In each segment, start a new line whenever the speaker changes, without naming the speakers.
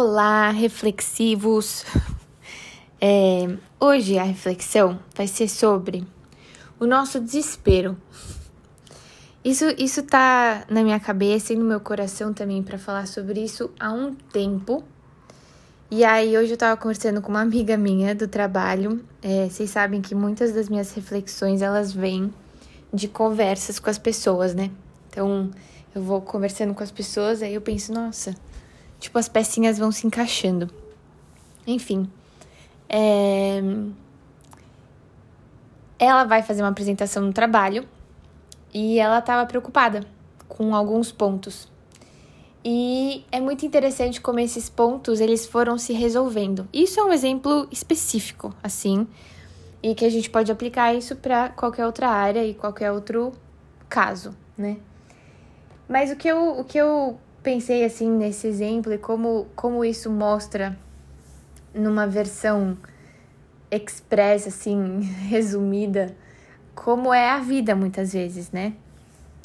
Olá, reflexivos! É, hoje a reflexão vai ser sobre o nosso desespero. Isso, isso tá na minha cabeça e no meu coração também para falar sobre isso há um tempo. E aí, hoje eu tava conversando com uma amiga minha do trabalho. É, vocês sabem que muitas das minhas reflexões elas vêm de conversas com as pessoas, né? Então, eu vou conversando com as pessoas, aí eu penso, nossa, tipo, as pecinhas vão se encaixando. Enfim. É... Ela vai fazer uma apresentação no trabalho e ela estava preocupada com alguns pontos. E é muito interessante como esses pontos eles foram se resolvendo. Isso é um exemplo específico, assim, e que a gente pode aplicar isso para qualquer outra área e qualquer outro caso, né? Mas o que eu, o que eu pensei assim nesse exemplo e como, como isso mostra numa versão express, assim, resumida, como é a vida muitas vezes, né?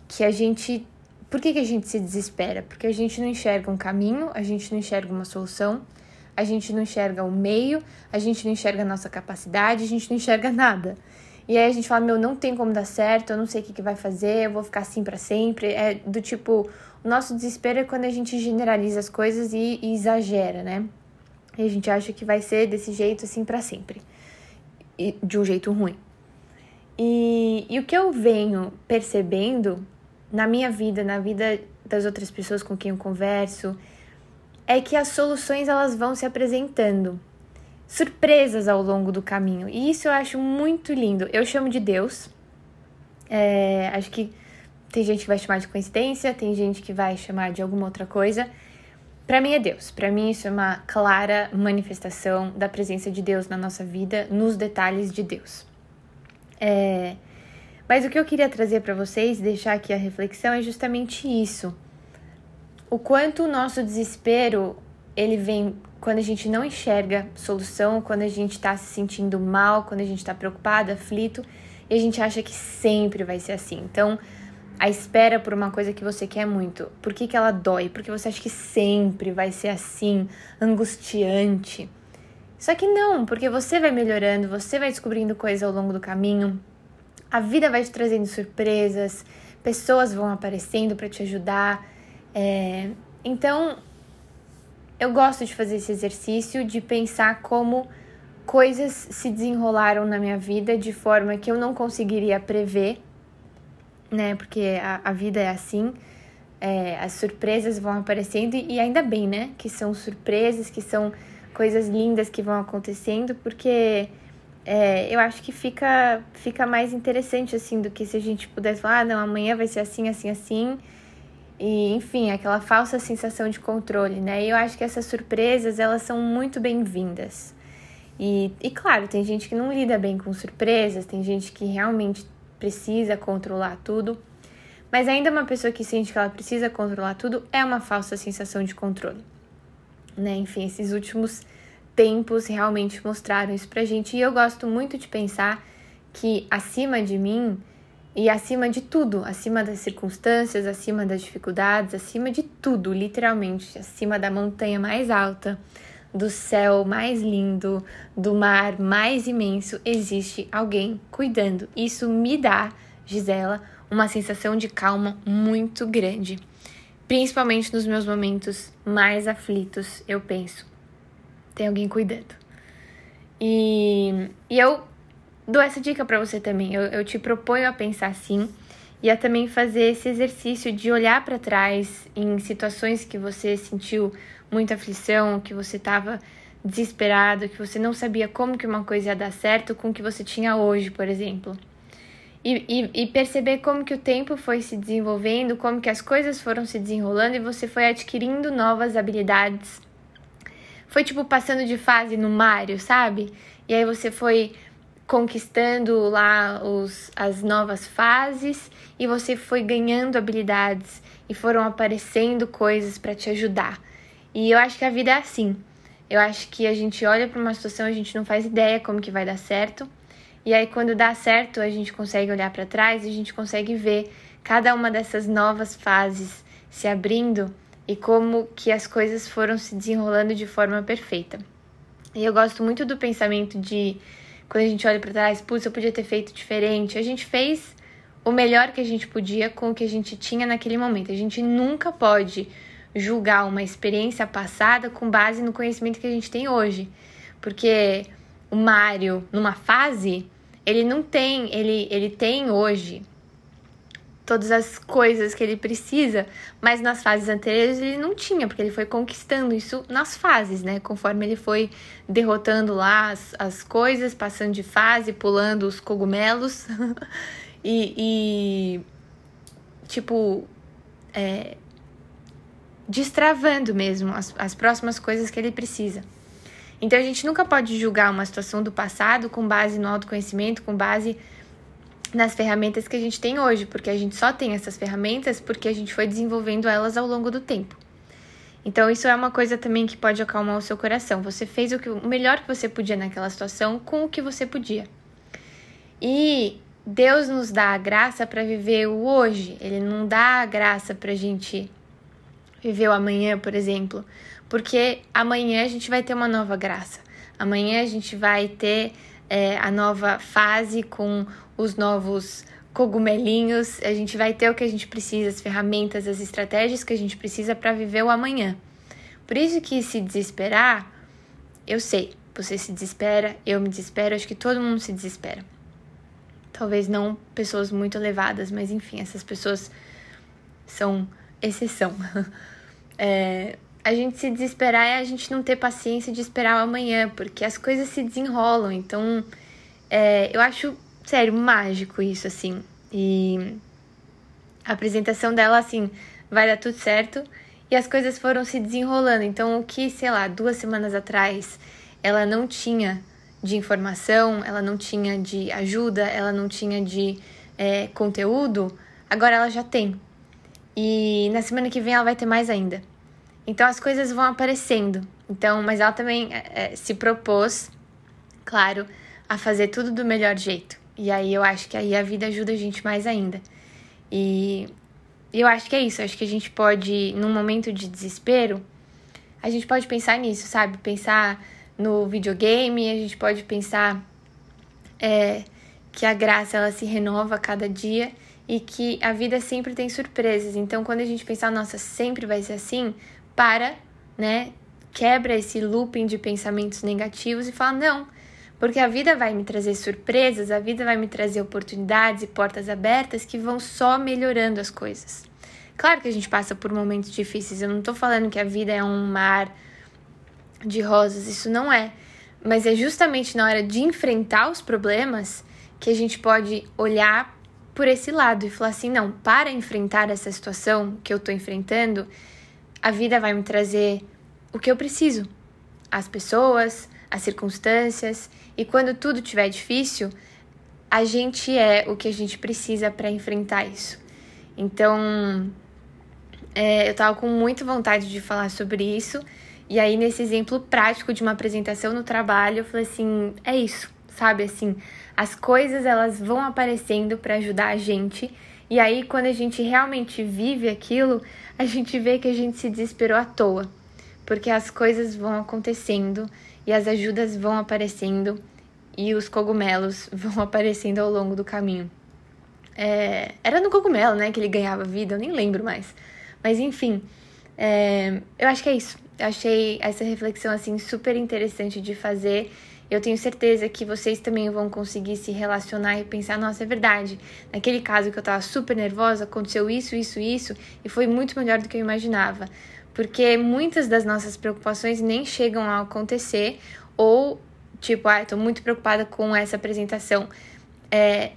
Que a gente. Por que, que a gente se desespera? Porque a gente não enxerga um caminho, a gente não enxerga uma solução, a gente não enxerga o meio, a gente não enxerga a nossa capacidade, a gente não enxerga nada. E aí a gente fala, meu, não tem como dar certo, eu não sei o que, que vai fazer, eu vou ficar assim para sempre. É do tipo, o nosso desespero é quando a gente generaliza as coisas e, e exagera, né? E a gente acha que vai ser desse jeito assim para sempre. E de um jeito ruim. E, e o que eu venho percebendo na minha vida, na vida das outras pessoas com quem eu converso, é que as soluções elas vão se apresentando surpresas ao longo do caminho. E isso eu acho muito lindo. Eu chamo de Deus. É, acho que tem gente que vai chamar de coincidência, tem gente que vai chamar de alguma outra coisa. Para mim é Deus. Para mim isso é uma clara manifestação da presença de Deus na nossa vida, nos detalhes de Deus. É, mas o que eu queria trazer para vocês, deixar aqui a reflexão, é justamente isso. O quanto o nosso desespero ele vem quando a gente não enxerga solução, quando a gente está se sentindo mal, quando a gente está preocupado, aflito, e a gente acha que sempre vai ser assim. Então, a espera por uma coisa que você quer muito, por que, que ela dói? Porque você acha que sempre vai ser assim, angustiante. Só que não, porque você vai melhorando, você vai descobrindo coisas ao longo do caminho, a vida vai te trazendo surpresas, pessoas vão aparecendo para te ajudar. É... Então, eu gosto de fazer esse exercício de pensar como coisas se desenrolaram na minha vida de forma que eu não conseguiria prever, né? Porque a, a vida é assim, é, as surpresas vão aparecendo e ainda bem, né? Que são surpresas, que são coisas lindas que vão acontecendo, porque é, eu acho que fica, fica mais interessante assim do que se a gente pudesse falar, ah, não, amanhã vai ser assim, assim, assim e, enfim, aquela falsa sensação de controle, né? E eu acho que essas surpresas, elas são muito bem-vindas. E, e claro, tem gente que não lida bem com surpresas, tem gente que realmente precisa controlar tudo. Mas ainda uma pessoa que sente que ela precisa controlar tudo é uma falsa sensação de controle. Né? Enfim, esses últimos tempos realmente mostraram isso pra gente. E eu gosto muito de pensar que acima de mim e acima de tudo, acima das circunstâncias, acima das dificuldades, acima de tudo, literalmente, acima da montanha mais alta, do céu mais lindo, do mar mais imenso, existe alguém cuidando. Isso me dá, Gisela, uma sensação de calma muito grande. Principalmente nos meus momentos mais aflitos, eu penso, tem alguém cuidando. E, e eu dou essa dica para você também. Eu, eu te proponho a pensar assim e a também fazer esse exercício de olhar para trás em situações que você sentiu muita aflição, que você estava desesperado, que você não sabia como que uma coisa ia dar certo com o que você tinha hoje, por exemplo. E, e, e, perceber como que o tempo foi se desenvolvendo, como que as coisas foram se desenrolando e você foi adquirindo novas habilidades. Foi tipo passando de fase no Mario, sabe? E aí você foi conquistando lá os, as novas fases e você foi ganhando habilidades e foram aparecendo coisas para te ajudar. E eu acho que a vida é assim. Eu acho que a gente olha para uma situação, a gente não faz ideia como que vai dar certo. E aí quando dá certo, a gente consegue olhar para trás e a gente consegue ver cada uma dessas novas fases se abrindo e como que as coisas foram se desenrolando de forma perfeita. E eu gosto muito do pensamento de quando a gente olha para trás, putz, eu podia ter feito diferente. A gente fez o melhor que a gente podia com o que a gente tinha naquele momento. A gente nunca pode julgar uma experiência passada com base no conhecimento que a gente tem hoje. Porque o Mário, numa fase, ele não tem, ele, ele tem hoje todas as coisas que ele precisa, mas nas fases anteriores ele não tinha, porque ele foi conquistando isso nas fases, né? Conforme ele foi derrotando lá as, as coisas, passando de fase, pulando os cogumelos e, e, tipo, é, destravando mesmo as, as próximas coisas que ele precisa. Então a gente nunca pode julgar uma situação do passado com base no autoconhecimento, com base nas ferramentas que a gente tem hoje, porque a gente só tem essas ferramentas porque a gente foi desenvolvendo elas ao longo do tempo. Então, isso é uma coisa também que pode acalmar o seu coração. Você fez o, que, o melhor que você podia naquela situação com o que você podia. E Deus nos dá a graça para viver o hoje. Ele não dá a graça para a gente viver o amanhã, por exemplo, porque amanhã a gente vai ter uma nova graça. Amanhã a gente vai ter é, a nova fase com os novos cogumelinhos, a gente vai ter o que a gente precisa, as ferramentas, as estratégias que a gente precisa para viver o amanhã. Por isso que se desesperar, eu sei, você se desespera, eu me desespero, acho que todo mundo se desespera. Talvez não pessoas muito elevadas, mas enfim, essas pessoas são exceção. É, a gente se desesperar é a gente não ter paciência de esperar o amanhã, porque as coisas se desenrolam. Então, é, eu acho sério, mágico isso, assim. E a apresentação dela, assim, vai dar tudo certo. E as coisas foram se desenrolando. Então, o que, sei lá, duas semanas atrás ela não tinha de informação, ela não tinha de ajuda, ela não tinha de é, conteúdo, agora ela já tem. E na semana que vem ela vai ter mais ainda. Então as coisas vão aparecendo. Então, mas ela também é, é se propôs, claro, a fazer tudo do melhor jeito. E aí eu acho que aí a vida ajuda a gente mais ainda. E eu acho que é isso. Eu acho que a gente pode, num momento de desespero, a gente pode pensar nisso, sabe? Pensar no videogame, a gente pode pensar é, que a graça ela se renova a cada dia e que a vida sempre tem surpresas. Então, quando a gente pensar, nossa, sempre vai ser assim, para, né? Quebra esse looping de pensamentos negativos e fala, não, porque a vida vai me trazer surpresas, a vida vai me trazer oportunidades e portas abertas que vão só melhorando as coisas. Claro que a gente passa por momentos difíceis, eu não tô falando que a vida é um mar de rosas, isso não é. Mas é justamente na hora de enfrentar os problemas que a gente pode olhar por esse lado e falar assim: não, para enfrentar essa situação que eu tô enfrentando, a vida vai me trazer o que eu preciso. As pessoas, as circunstâncias, e quando tudo estiver difícil, a gente é o que a gente precisa para enfrentar isso. Então, é, eu tava com muita vontade de falar sobre isso. E aí, nesse exemplo prático de uma apresentação no trabalho, eu falei assim: é isso, sabe? Assim, as coisas elas vão aparecendo para ajudar a gente. E aí, quando a gente realmente vive aquilo, a gente vê que a gente se desesperou à toa, porque as coisas vão acontecendo e as ajudas vão aparecendo e os cogumelos vão aparecendo ao longo do caminho. É, era no cogumelo, né, que ele ganhava vida, eu nem lembro mais. Mas enfim, é, eu acho que é isso. Eu achei essa reflexão assim super interessante de fazer. Eu tenho certeza que vocês também vão conseguir se relacionar e pensar, nossa, é verdade. Naquele caso que eu tava super nervosa, aconteceu isso, isso, isso, e foi muito melhor do que eu imaginava porque muitas das nossas preocupações nem chegam a acontecer ou tipo, ah, tô muito preocupada com essa apresentação. É,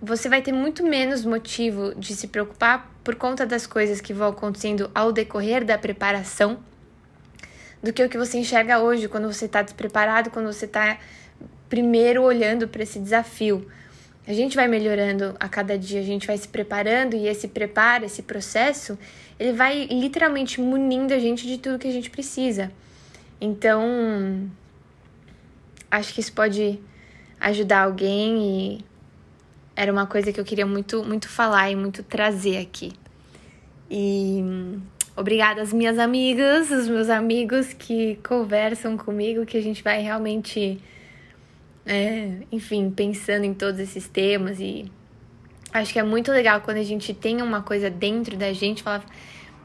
você vai ter muito menos motivo de se preocupar por conta das coisas que vão acontecendo ao decorrer da preparação do que o que você enxerga hoje, quando você está despreparado, quando você está primeiro olhando para esse desafio. A gente vai melhorando a cada dia, a gente vai se preparando e esse preparo, esse processo, ele vai literalmente munindo a gente de tudo que a gente precisa. Então, acho que isso pode ajudar alguém e era uma coisa que eu queria muito muito falar e muito trazer aqui. E Obrigada às minhas amigas, os meus amigos que conversam comigo, que a gente vai realmente, é, enfim, pensando em todos esses temas e acho que é muito legal quando a gente tem uma coisa dentro da gente, falar,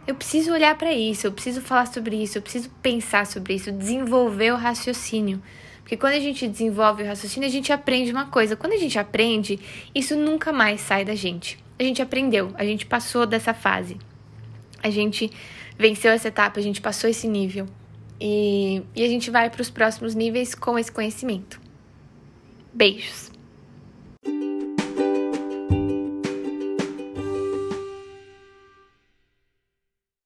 eu preciso olhar para isso, eu preciso falar sobre isso, eu preciso pensar sobre isso, desenvolver o raciocínio. Porque quando a gente desenvolve o raciocínio, a gente aprende uma coisa. Quando a gente aprende, isso nunca mais sai da gente. A gente aprendeu, a gente passou dessa fase. A gente venceu essa etapa, a gente passou esse nível. E, e a gente vai para os próximos níveis com esse conhecimento. Beijos!